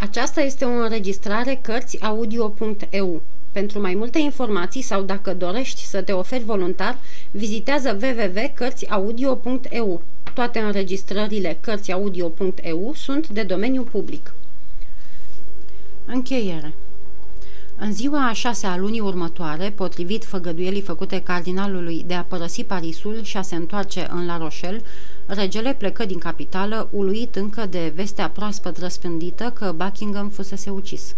Aceasta este o înregistrare Cărțiaudio.eu. Pentru mai multe informații sau dacă dorești să te oferi voluntar, vizitează www.cărțiaudio.eu. Toate înregistrările Cărțiaudio.eu sunt de domeniu public. Încheiere în ziua a șasea a lunii următoare, potrivit făgăduielii făcute cardinalului de a părăsi Parisul și a se întoarce în La Rochelle, regele plecă din capitală, uluit încă de vestea proaspăt răspândită că Buckingham fusese ucis.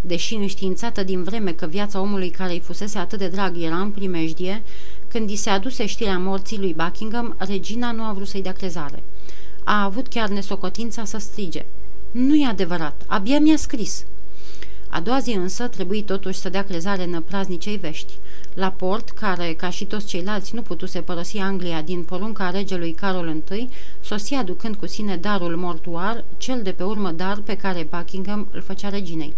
Deși înștiințată din vreme că viața omului care îi fusese atât de drag era în primejdie, când i se aduse știrea morții lui Buckingham, regina nu a vrut să-i dea crezare. A avut chiar nesocotința să strige. Nu e adevărat, abia mi-a scris." A doua zi însă trebuie totuși să dea crezare năpraznicei vești. La port, care, ca și toți ceilalți, nu putuse părăsi Anglia din porunca regelui Carol I, sosia aducând cu sine darul mortuar, cel de pe urmă dar pe care Buckingham îl făcea reginei.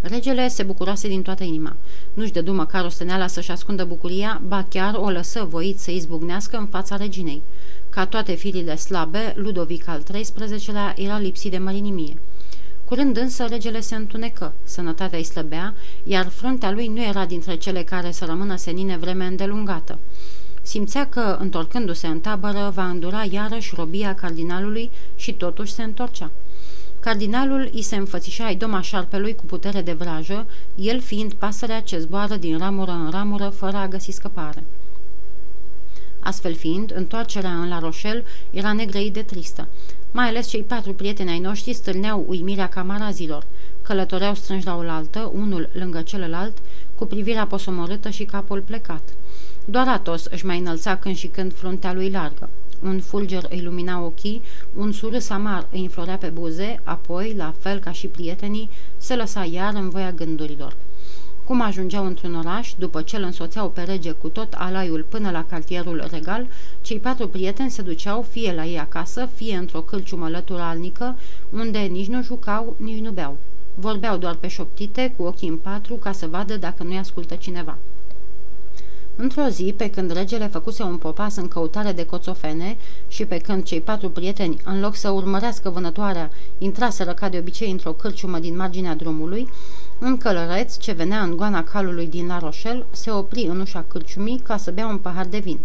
Regele se bucurase din toată inima. Nu-și dădu măcar o stăneala să-și ascundă bucuria, ba chiar o lăsă voit să izbucnească în fața reginei. Ca toate firile slabe, Ludovic al XIII-lea era lipsit de mărinimie. Curând însă regele se întunecă, sănătatea îi slăbea, iar fruntea lui nu era dintre cele care să rămână senine vreme îndelungată. Simțea că, întorcându-se în tabără, va îndura iarăși robia cardinalului și totuși se întorcea. Cardinalul îi se înfățișa idoma șarpelui cu putere de vrajă, el fiind pasărea ce zboară din ramură în ramură fără a găsi scăpare. Astfel fiind, întoarcerea în La Rochelle era negrăit de tristă. Mai ales cei patru prieteni ai noștri stârneau uimirea camarazilor. Călătoreau strânși la oaltă, unul lângă celălalt, cu privirea posomorâtă și capul plecat. Doar Atos își mai înălța când și când fruntea lui largă. Un fulger îi lumina ochii, un surâs amar îi înflorea pe buze, apoi, la fel ca și prietenii, se lăsa iar în voia gândurilor. Cum ajungeau într-un oraș, după ce îl însoțeau pe rege cu tot alaiul până la cartierul regal, cei patru prieteni se duceau fie la ei acasă, fie într-o cârciumă lăturalnică, unde nici nu jucau, nici nu beau. Vorbeau doar pe șoptite, cu ochii în patru, ca să vadă dacă nu-i ascultă cineva. Într-o zi, pe când regele făcuse un popas în căutare de coțofene și pe când cei patru prieteni, în loc să urmărească vânătoarea, intraseră ca de obicei într-o cârciumă din marginea drumului, un călăreț ce venea în goana calului din La Rochelle se opri în ușa cârciumii ca să bea un pahar de vin.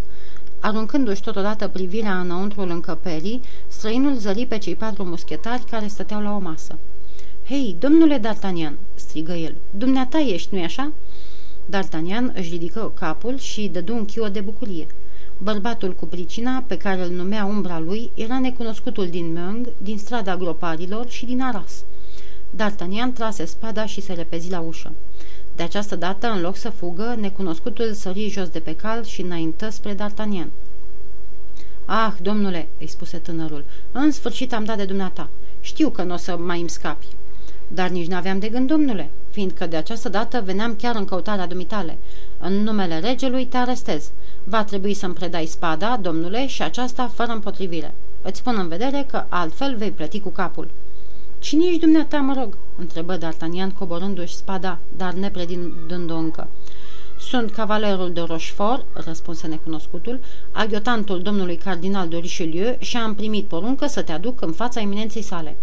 Aruncându-și totodată privirea înăuntrul încăperii, străinul zări pe cei patru muschetari care stăteau la o masă. Hei, domnule D'Artagnan!" strigă el. Dumneata ești, nu-i așa?" D'Artagnan își ridică capul și dădu un chio de bucurie. Bărbatul cu pricina, pe care îl numea umbra lui, era necunoscutul din Meung, din strada groparilor și din Aras. D'Artagnan trase spada și se repezi la ușă. De această dată, în loc să fugă, necunoscutul sări jos de pe cal și înaintă spre D'Artagnan. Ah, domnule," îi spuse tânărul, în sfârșit am dat de dumneata. Știu că nu o să mai îmi scapi." Dar nici n-aveam de gând, domnule, fiindcă de această dată veneam chiar în căutarea dumitale. În numele regelui te arestez. Va trebui să-mi predai spada, domnule, și aceasta fără împotrivire. Îți pun în vedere că altfel vei plăti cu capul." Cine ești dumneata, mă rog?" întrebă D'Artagnan coborându-și spada, dar nepredindu-o încă. Sunt cavalerul de Rochefort," răspunse necunoscutul, agiotantul domnului cardinal de Richelieu și am primit poruncă să te aduc în fața eminenței sale."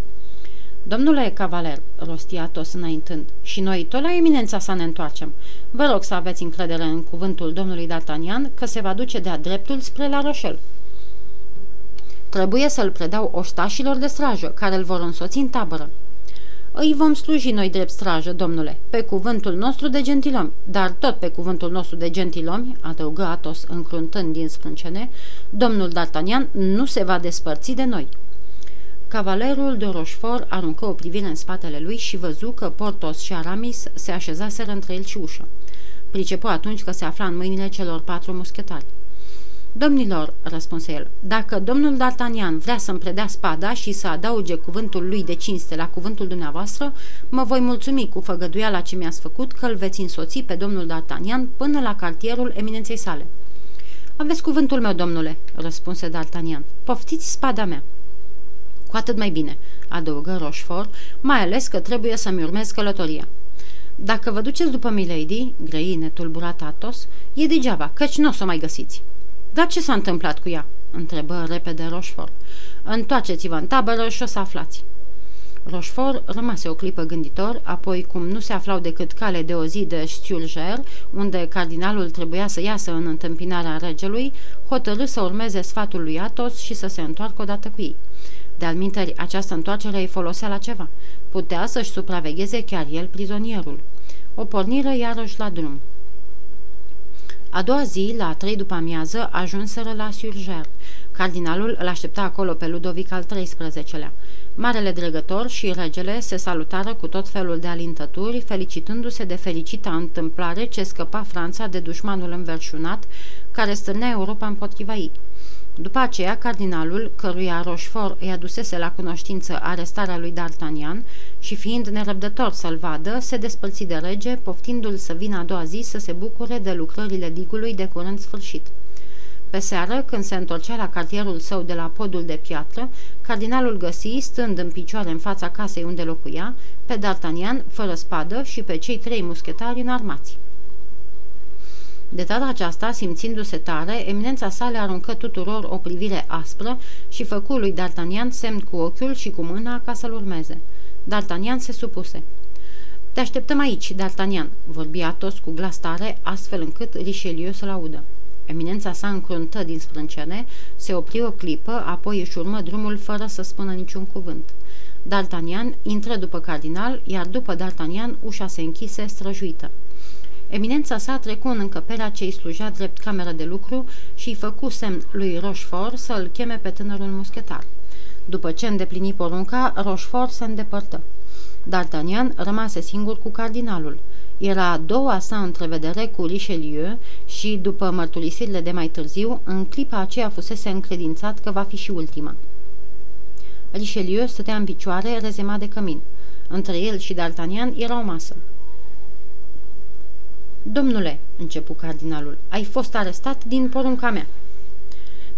Domnule cavaler," rosti Atos înaintând, și noi tot la eminența sa ne întoarcem. Vă rog să aveți încredere în cuvântul domnului D'Artagnan că se va duce de-a dreptul spre La Rochelle." Trebuie să-l predau oștașilor de strajă, care îl vor însoți în tabără. Îi vom sluji noi drept strajă, domnule, pe cuvântul nostru de gentilomi, dar tot pe cuvântul nostru de gentilomi, adăugă Atos încruntând din sprâncene, domnul D'Artagnan nu se va despărți de noi. Cavalerul de Rochefort aruncă o privire în spatele lui și văzu că Portos și Aramis se așezaseră între el și ușă. Pricepu atunci că se afla în mâinile celor patru muschetari. Domnilor, răspunse el, dacă domnul D'Artagnan vrea să-mi predea spada și să adauge cuvântul lui de cinste la cuvântul dumneavoastră, mă voi mulțumi cu făgăduiala ce mi-ați făcut că îl veți însoți pe domnul D'Artagnan până la cartierul eminenței sale. Aveți cuvântul meu, domnule, răspunse D'Artagnan. Poftiți spada mea. Cu atât mai bine, adăugă Rochefort, mai ales că trebuie să-mi urmez călătoria. Dacă vă duceți după Milady, grăi netulburat Atos, e degeaba, căci nu o să mai găsiți. Dar ce s-a întâmplat cu ea?" întrebă repede Rochefort. Întoarceți-vă în tabără și o să aflați." Rochefort rămase o clipă gânditor, apoi, cum nu se aflau decât cale de o zi de Sturger, unde cardinalul trebuia să iasă în întâmpinarea regelui, hotărâ să urmeze sfatul lui Athos și să se întoarcă odată cu ei. De-al această întoarcere îi folosea la ceva. Putea să-și supravegheze chiar el prizonierul. O porniră iarăși la drum. A doua zi, la trei după amiază, ajunseră la Surger. Cardinalul îl aștepta acolo pe Ludovic al XIII-lea. Marele dregător și regele se salutară cu tot felul de alintături, felicitându-se de fericita întâmplare ce scăpa Franța de dușmanul înverșunat care stârnea Europa împotriva ei. După aceea, cardinalul, căruia Rochefort îi adusese la cunoștință arestarea lui D'Artagnan și fiind nerăbdător să-l vadă, se despărți de rege, poftindu-l să vină a doua zi să se bucure de lucrările digului de curând sfârșit. Pe seară, când se întorcea la cartierul său de la podul de piatră, cardinalul găsi, stând în picioare în fața casei unde locuia, pe D'Artagnan, fără spadă, și pe cei trei muschetari înarmați. De data aceasta, simțindu-se tare, eminența sa le aruncă tuturor o privire aspră și făcu lui D'Artagnan semn cu ochiul și cu mâna ca să-l urmeze. D'Artagnan se supuse. Te așteptăm aici, D'Artagnan, vorbi Atos cu glas tare, astfel încât Richelieu să-l audă. Eminența sa încruntă din sprâncene, se opri o clipă, apoi își urmă drumul fără să spună niciun cuvânt. D'Artagnan intră după cardinal, iar după D'Artagnan ușa se închise străjuită. Eminența sa trecu în încăperea ce îi slujea drept cameră de lucru și îi făcu semn lui Rochefort să-l cheme pe tânărul muschetar. După ce îndeplini porunca, Rochefort se îndepărtă. D'Artagnan rămase singur cu cardinalul. Era a doua sa întrevedere cu Richelieu și, după mărturisirile de mai târziu, în clipa aceea fusese încredințat că va fi și ultima. Richelieu stătea în picioare, rezemat de cămin. Între el și D'Artagnan era o masă. Domnule, începu cardinalul, ai fost arestat din porunca mea.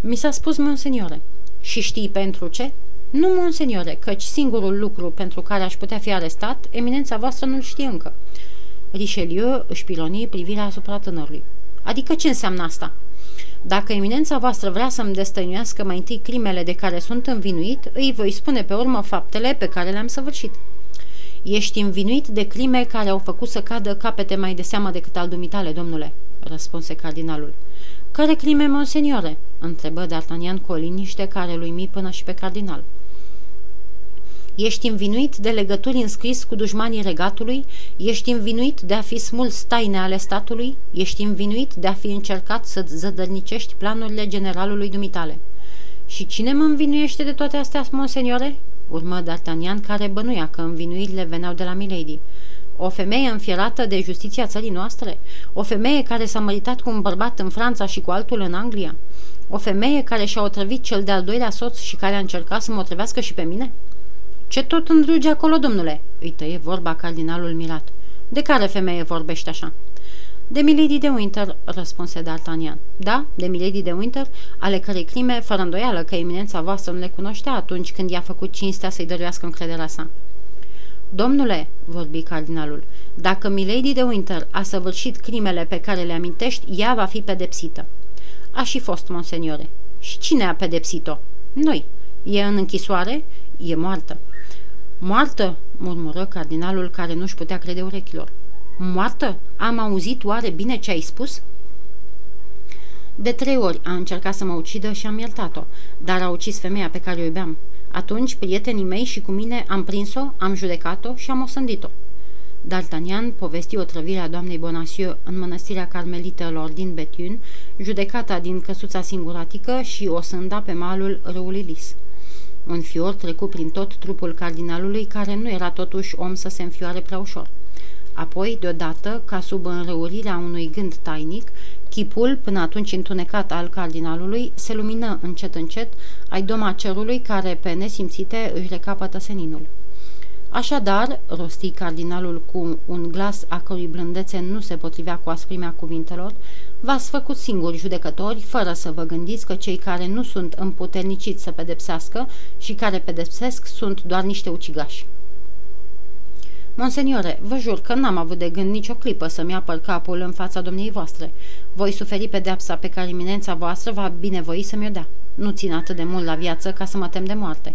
Mi s-a spus, monseniore. Și știi pentru ce? Nu, monseniore, căci singurul lucru pentru care aș putea fi arestat, eminența voastră nu-l știe încă. Richelieu își piloni privirea asupra tânărului. Adică ce înseamnă asta? Dacă eminența voastră vrea să-mi destăinuiască mai întâi crimele de care sunt învinuit, îi voi spune pe urmă faptele pe care le-am săvârșit. Ești învinuit de crime care au făcut să cadă capete mai de seamă decât al dumitale, domnule, răspunse cardinalul. Care crime, monseniore?" întrebă D'Artagnan cu o liniște care lui mi până și pe cardinal. Ești învinuit de legături înscris cu dușmanii regatului? Ești învinuit de a fi smuls taine ale statului? Ești învinuit de a fi încercat să zădărnicești planurile generalului dumitale? Și cine mă învinuiește de toate astea, monseniore?" urmă D'Artagnan, care bănuia că învinuirile veneau de la Milady. O femeie înfierată de justiția țării noastre? O femeie care s-a măritat cu un bărbat în Franța și cu altul în Anglia? O femeie care și-a otrăvit cel de-al doilea soț și care a încercat să mă otrăvească și pe mine?" Ce tot îndruge acolo, domnule?" îi tăie vorba cardinalul mirat. De care femeie vorbește așa?" De Milady de Winter," răspunse D'Artagnan. Da, de Milady de Winter, ale cărei crime, fără îndoială că eminența voastră nu le cunoștea atunci când i-a făcut cinstea să-i dăruiască încrederea sa. Domnule, vorbi cardinalul, dacă Milady de Winter a săvârșit crimele pe care le amintești, ea va fi pedepsită. A și fost, monseniore. Și cine a pedepsit-o? Noi. E în închisoare? E moartă. Moartă, murmură cardinalul care nu-și putea crede urechilor. Moartă? Am auzit oare bine ce ai spus?" De trei ori a încercat să mă ucidă și am iertat-o, dar a ucis femeia pe care o iubeam. Atunci, prietenii mei și cu mine am prins-o, am judecat-o și am osândit-o. D'Artagnan povesti o trăvire a doamnei Bonacieux în mănăstirea carmelitelor din Bethune, judecata din căsuța singuratică și o sânda pe malul râului Lis. Un fior trecu prin tot trupul cardinalului, care nu era totuși om să se înfioare prea ușor. Apoi, deodată, ca sub înrăurirea unui gând tainic, chipul, până atunci întunecat al cardinalului, se lumină încet încet ai doma cerului care, pe nesimțite, își recapătă seninul. Așadar, rosti cardinalul cu un glas a cărui blândețe nu se potrivea cu asprimea cuvintelor, v-ați făcut singuri judecători, fără să vă gândiți că cei care nu sunt împuterniciți să pedepsească și care pedepsesc sunt doar niște ucigași. Monseniore, vă jur că n-am avut de gând nicio clipă să-mi apăr capul în fața domniei voastre. Voi suferi pedeapsa pe care eminența voastră va binevoi să mi-o dea. Nu țin atât de mult la viață ca să mă tem de moarte.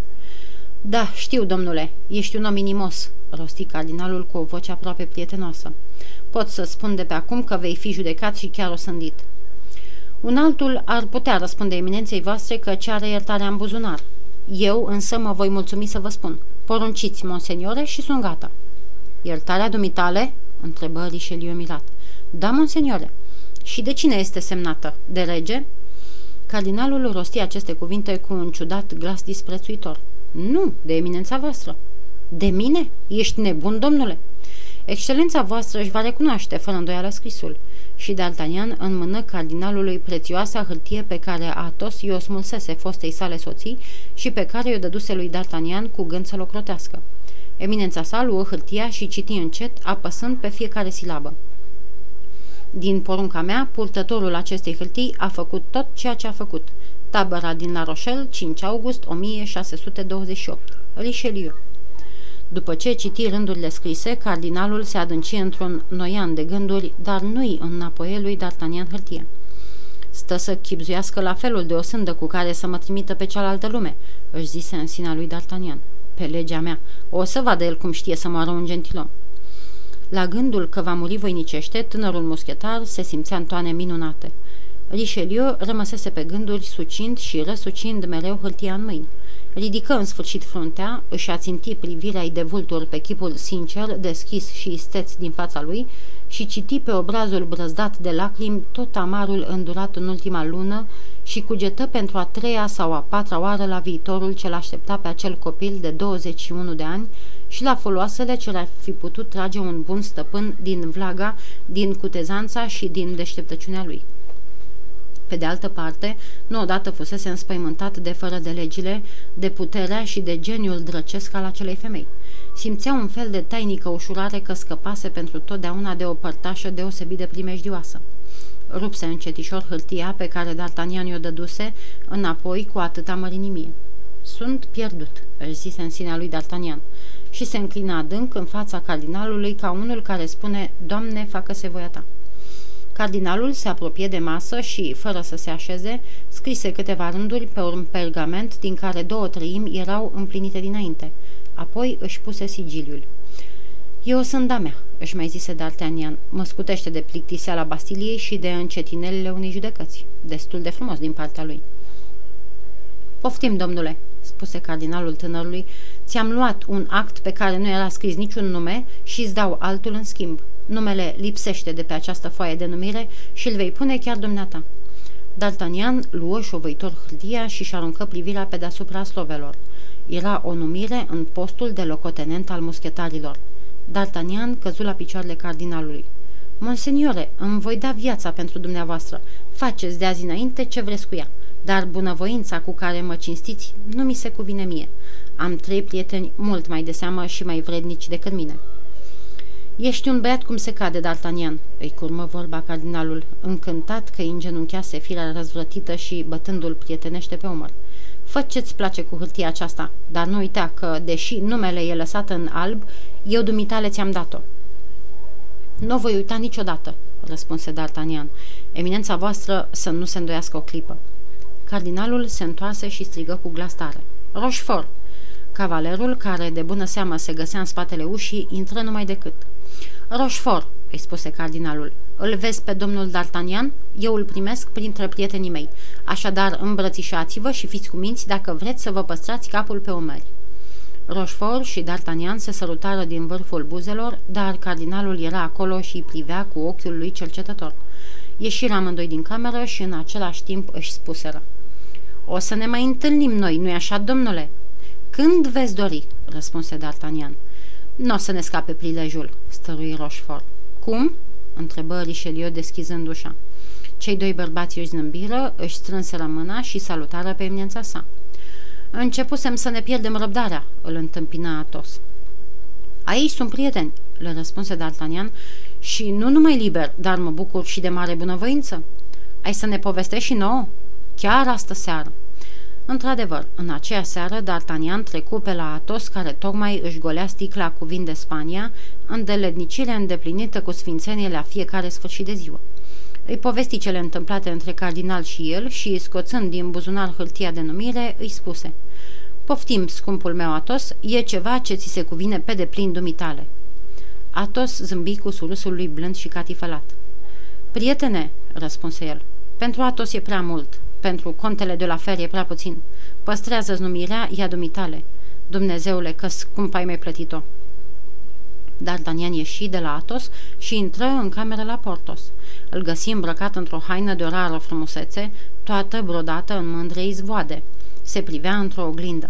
Da, știu, domnule, ești un om inimos, rosti cardinalul cu o voce aproape prietenoasă. Pot să spun de pe acum că vei fi judecat și chiar osândit. Un altul ar putea răspunde eminenței voastre că are iertarea în buzunar. Eu însă mă voi mulțumi să vă spun. Porunciți, monseniore, și sunt gata. Iertarea dumitale? întrebă Richelieu mirat. Da, monseniore. Și de cine este semnată? De rege? Cardinalul rosti aceste cuvinte cu un ciudat glas disprețuitor. Nu, de eminența voastră. De mine? Ești nebun, domnule? Excelența voastră își va recunoaște fără îndoială scrisul și D'Artagnan în mână cardinalului prețioasa hârtie pe care Atos i-o smulsese fostei sale soții și pe care i-o dăduse lui D'Artagnan cu gând să-l ocrotească. Eminența sa luă hârtia și citi încet, apăsând pe fiecare silabă. Din porunca mea, purtătorul acestei hârtii a făcut tot ceea ce a făcut. Tabăra din La Rochelle, 5 august 1628. Richelieu. După ce citi rândurile scrise, cardinalul se adânci într-un noian de gânduri, dar nu-i înapoi lui D'Artagnan hârtie. Stă să chipzuiască la felul de o sândă cu care să mă trimită pe cealaltă lume, își zise în sinea lui D'Artagnan. Pe legea mea, o să vadă el cum știe să moară un gentilom. La gândul că va muri voinicește, tânărul muschetar se simțea în toane minunate. Richelieu rămăsese pe gânduri, sucind și răsucind mereu hârtia în mâini. Ridică în sfârșit fruntea, își aținti privirea de vultur pe chipul sincer, deschis și isteț din fața lui și citi pe obrazul brăzdat de lacrimi tot amarul îndurat în ultima lună și cugetă pentru a treia sau a patra oară la viitorul ce l-aștepta pe acel copil de 21 de ani și la foloasele ce l-ar fi putut trage un bun stăpân din vlaga, din cutezanța și din deșteptăciunea lui. Pe de altă parte, nu odată fusese înspăimântat de fără de legile, de puterea și de geniul drăcesc al acelei femei. Simțea un fel de tainică ușurare că scăpase pentru totdeauna de o părtașă deosebit de primejdioasă. Rupse încetișor hârtia pe care D'Artagnan i-o dăduse înapoi cu atâta mărinimie. Sunt pierdut, își zise în sinea lui D'Artagnan și se înclina adânc în fața cardinalului ca unul care spune, Doamne, facă-se voia ta. Cardinalul se apropie de masă și, fără să se așeze, scrise câteva rânduri pe un pergament din care două treimi erau împlinite dinainte. Apoi își puse sigiliul. Eu sunt da mea, își mai zise D'Artagnan. Mă scutește de plictiseala Bastiliei și de încetinelile unei judecăți. Destul de frumos din partea lui. Poftim, domnule, spuse cardinalul tânărului. Ți-am luat un act pe care nu era scris niciun nume și îți dau altul în schimb. Numele lipsește de pe această foaie de numire și îl vei pune chiar dumneata. D'Artagnan luă șovăitor hârtia și și aruncă privirea pe deasupra slovelor. Era o numire în postul de locotenent al muschetarilor. D'Artagnan căzu la picioarele cardinalului. Monseniore, îmi voi da viața pentru dumneavoastră. Faceți de azi înainte ce vreți cu ea. Dar bunăvoința cu care mă cinstiți nu mi se cuvine mie. Am trei prieteni mult mai de seamă și mai vrednici decât mine. Ești un băiat cum se cade, D'Artagnan," îi curmă vorba cardinalul, încântat că îngenunchease firea răzvrătită și bătându-l prietenește pe umăr. Fă ce-ți place cu hârtia aceasta, dar nu uita că, deși numele e lăsat în alb, eu dumitale ți-am dat-o." Nu voi uita niciodată," răspunse D'Artagnan. Eminența voastră să nu se îndoiască o clipă." Cardinalul se întoarse și strigă cu glas tare. Rochefort! Cavalerul, care de bună seamă se găsea în spatele ușii, intră numai decât. Rochefort, îi spuse cardinalul, îl vezi pe domnul D'Artagnan? Eu îl primesc printre prietenii mei. Așadar, îmbrățișați-vă și fiți cuminți dacă vreți să vă păstrați capul pe umeri. Rochefort și D'Artagnan se sărutară din vârful buzelor, dar cardinalul era acolo și îi privea cu ochiul lui cercetător. Ieșirea amândoi din cameră și în același timp își spuseră. O să ne mai întâlnim noi, nu-i așa, domnule?" Când veți dori?" răspunse D'Artagnan. Nu o să ne scape prilejul," stărui Rochefort. Cum?" întrebă Richelieu deschizând ușa. Cei doi bărbați își zâmbiră, își strânseră mâna și salutară pe eminența sa. Începusem să ne pierdem răbdarea," îl întâmpina Atos. Aici sunt prieteni," le răspunse D'Artagnan, și nu numai liber, dar mă bucur și de mare bunăvoință. Ai să ne povestești și nouă? Chiar astă seară." Într-adevăr, în aceea seară, D'Artagnan trecu pe la Atos, care tocmai își golea sticla cu vin de Spania, delednicire îndeplinită cu sfințenie la fiecare sfârșit de ziua. Îi povesti cele întâmplate între cardinal și el și, scoțând din buzunar hârtia de numire, îi spuse Poftim, scumpul meu Atos, e ceva ce ți se cuvine pe deplin dumitale. Atos zâmbi cu surâsul lui blând și catifălat. Prietene, răspunse el, pentru Atos e prea mult, pentru contele de la fer e prea puțin. Păstrează-ți numirea, ea dumitale. Dumnezeule, că scump ai mai plătit-o. D'Artagnan ieși de la Atos și intră în cameră la Portos. Îl găsi îmbrăcat într-o haină de o rară frumusețe, toată brodată în mândre izvoade. Se privea într-o oglindă.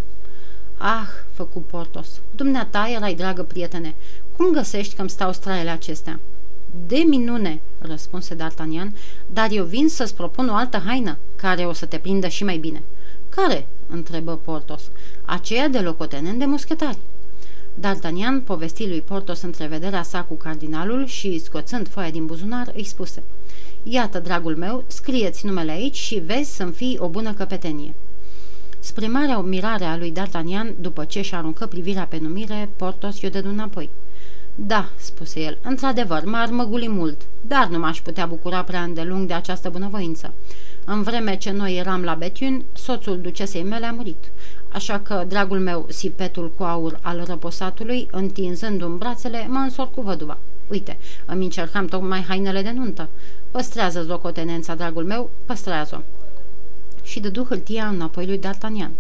Ah, făcu Portos, dumneata erai dragă prietene, cum găsești că-mi stau straiele acestea?" De minune, răspunse D'Artagnan, dar eu vin să-ți propun o altă haină, care o să te prindă și mai bine. Care? întrebă Portos. Aceea de locotenent de muschetari. D'Artagnan povesti lui Portos întrevederea sa cu cardinalul și, scoțând foaia din buzunar, îi spuse Iată, dragul meu, scrieți numele aici și vezi să-mi fii o bună căpetenie." Spre marea mirare a lui D'Artagnan, după ce și aruncă privirea pe numire, Portos i-o dădu înapoi. Da," spuse el, într-adevăr, m-ar măguli mult, dar nu m-aș putea bucura prea îndelung de această bunăvoință. În vreme ce noi eram la Betiun, soțul ducesei mele a murit. Așa că, dragul meu, sipetul cu aur al răposatului, întinzându-mi brațele, mă însor cu văduva. Uite, îmi încercam tocmai hainele de nuntă. Păstrează-ți locotenența, dragul meu, păstrează-o. Și dădu hârtia înapoi lui D'Artagnan.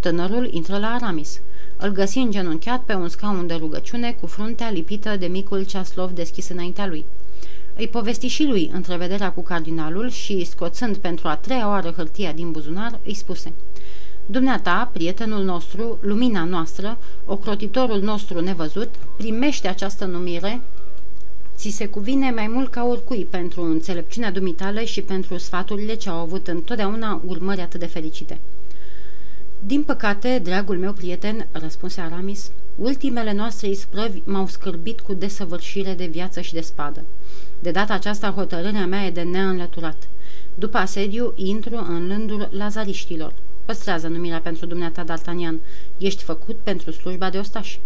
Tânărul intră la Aramis. Îl găsi îngenunchiat pe un scaun de rugăciune cu fruntea lipită de micul ceaslov deschis înaintea lui. Îi povesti și lui întrevederea cu cardinalul și, scoțând pentru a treia oară hârtia din buzunar, îi spuse Dumneata, prietenul nostru, lumina noastră, ocrotitorul nostru nevăzut, primește această numire Ți se cuvine mai mult ca oricui pentru înțelepciunea dumitale și pentru sfaturile ce au avut întotdeauna urmări atât de fericite. Din păcate, dragul meu prieten, răspunse Aramis, ultimele noastre isprăvi m-au scârbit cu desăvârșire de viață și de spadă. De data aceasta, hotărârea mea e de neînlăturat. După asediu, intru în lândul lazariștilor. Păstrează numirea pentru dumneata D'Artagnan. Ești făcut pentru slujba de ostaș.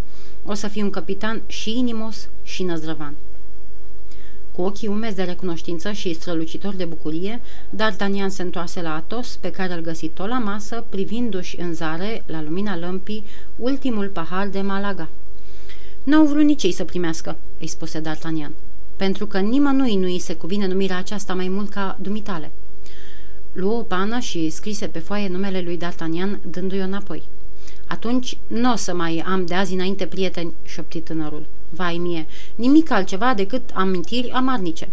O să fii un capitan și inimos și năzdrăvan. Cu ochii umezi de recunoștință și strălucitor de bucurie, D'Artagnan se întoarse la Atos, pe care îl găsi tot la masă, privindu-și în zare, la lumina lămpii, ultimul pahar de Malaga. N-au vrut nici ei să primească, îi spuse D'Artagnan, pentru că nimănui nu îi se cuvine numirea aceasta mai mult ca dumitale. Luă o pană și scrise pe foaie numele lui D'Artagnan, dându-i-o înapoi. Atunci nu o să mai am de azi înainte prieteni, șopti tânărul. Vai mie, nimic altceva decât amintiri amarnice.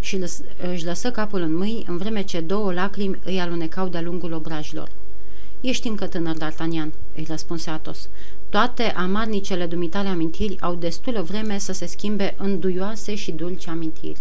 Și lăs, își lăsă capul în mâini, în vreme ce două lacrimi îi alunecau de-a lungul obrajilor. Ești încă tânăr, D'Artagnan, îi răspunse Atos. Toate amarnicele dumitale amintiri au destulă vreme să se schimbe în duioase și dulci amintiri.